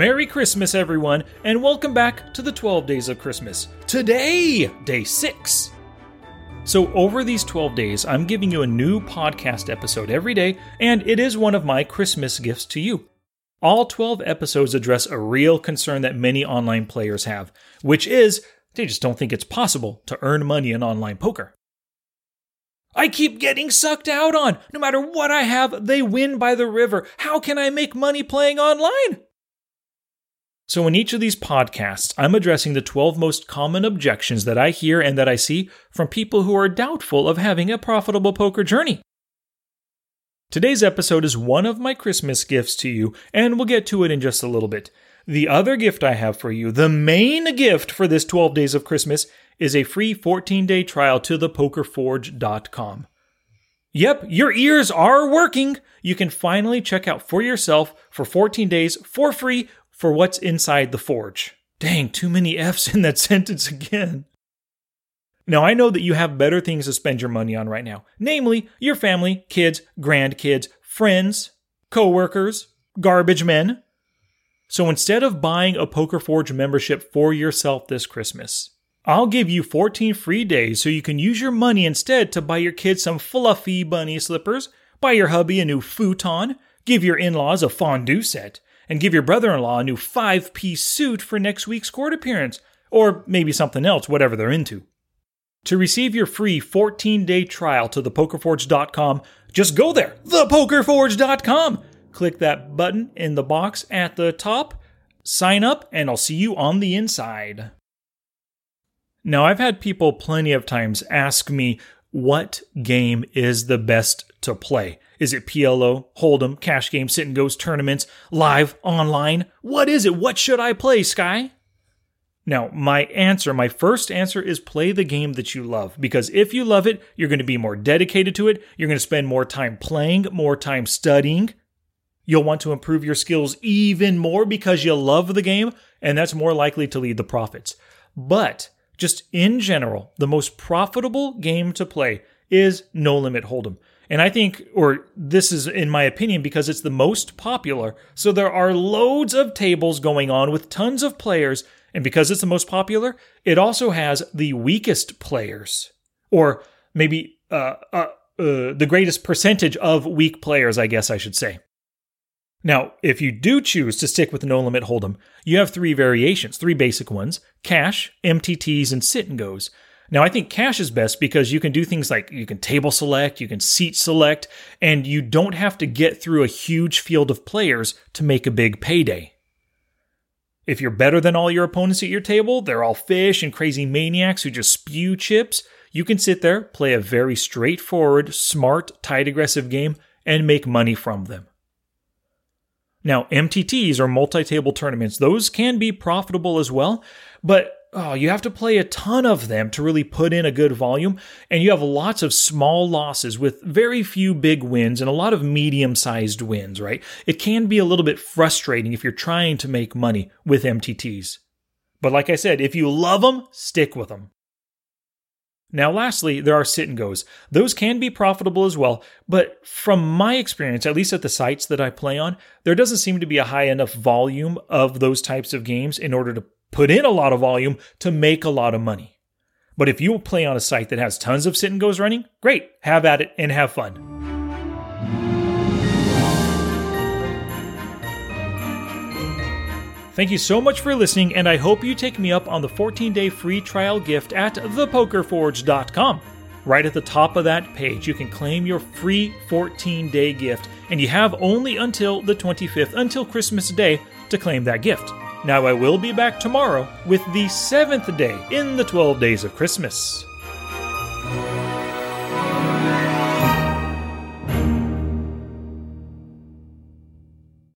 Merry Christmas, everyone, and welcome back to the 12 Days of Christmas. Today, day 6. So, over these 12 days, I'm giving you a new podcast episode every day, and it is one of my Christmas gifts to you. All 12 episodes address a real concern that many online players have, which is they just don't think it's possible to earn money in online poker. I keep getting sucked out on. No matter what I have, they win by the river. How can I make money playing online? So, in each of these podcasts, I'm addressing the 12 most common objections that I hear and that I see from people who are doubtful of having a profitable poker journey. Today's episode is one of my Christmas gifts to you, and we'll get to it in just a little bit. The other gift I have for you, the main gift for this 12 days of Christmas, is a free 14 day trial to thepokerforge.com. Yep, your ears are working. You can finally check out for yourself for 14 days for free for what's inside the forge. Dang, too many F's in that sentence again. Now, I know that you have better things to spend your money on right now, namely your family, kids, grandkids, friends, coworkers, garbage men. So instead of buying a Poker Forge membership for yourself this Christmas, I'll give you 14 free days so you can use your money instead to buy your kids some fluffy bunny slippers, buy your hubby a new futon, give your in laws a fondue set, and give your brother in law a new five piece suit for next week's court appearance, or maybe something else, whatever they're into. To receive your free 14 day trial to thepokerforge.com, just go there, thepokerforge.com. Click that button in the box at the top, sign up, and I'll see you on the inside. Now, I've had people plenty of times ask me what game is the best to play. Is it PLO, Hold'em, cash game, sit and goes, tournaments, live, online? What is it? What should I play, Sky? Now, my answer, my first answer is play the game that you love because if you love it, you're going to be more dedicated to it. You're going to spend more time playing, more time studying. You'll want to improve your skills even more because you love the game, and that's more likely to lead the profits. But just in general, the most profitable game to play is No Limit Hold'em. And I think, or this is in my opinion, because it's the most popular. So there are loads of tables going on with tons of players. And because it's the most popular, it also has the weakest players. Or maybe uh, uh, uh, the greatest percentage of weak players, I guess I should say. Now, if you do choose to stick with No Limit Hold'em, you have three variations, three basic ones cash, MTTs, and sit and goes. Now, I think cash is best because you can do things like you can table select, you can seat select, and you don't have to get through a huge field of players to make a big payday. If you're better than all your opponents at your table, they're all fish and crazy maniacs who just spew chips, you can sit there, play a very straightforward, smart, tight, aggressive game, and make money from them. Now, MTTs or multi table tournaments, those can be profitable as well, but oh, you have to play a ton of them to really put in a good volume, and you have lots of small losses with very few big wins and a lot of medium sized wins, right? It can be a little bit frustrating if you're trying to make money with MTTs. But like I said, if you love them, stick with them. Now, lastly, there are sit and goes. Those can be profitable as well, but from my experience, at least at the sites that I play on, there doesn't seem to be a high enough volume of those types of games in order to put in a lot of volume to make a lot of money. But if you play on a site that has tons of sit and goes running, great, have at it and have fun. Thank you so much for listening, and I hope you take me up on the 14 day free trial gift at thepokerforge.com. Right at the top of that page, you can claim your free 14 day gift, and you have only until the 25th, until Christmas Day, to claim that gift. Now I will be back tomorrow with the seventh day in the 12 days of Christmas.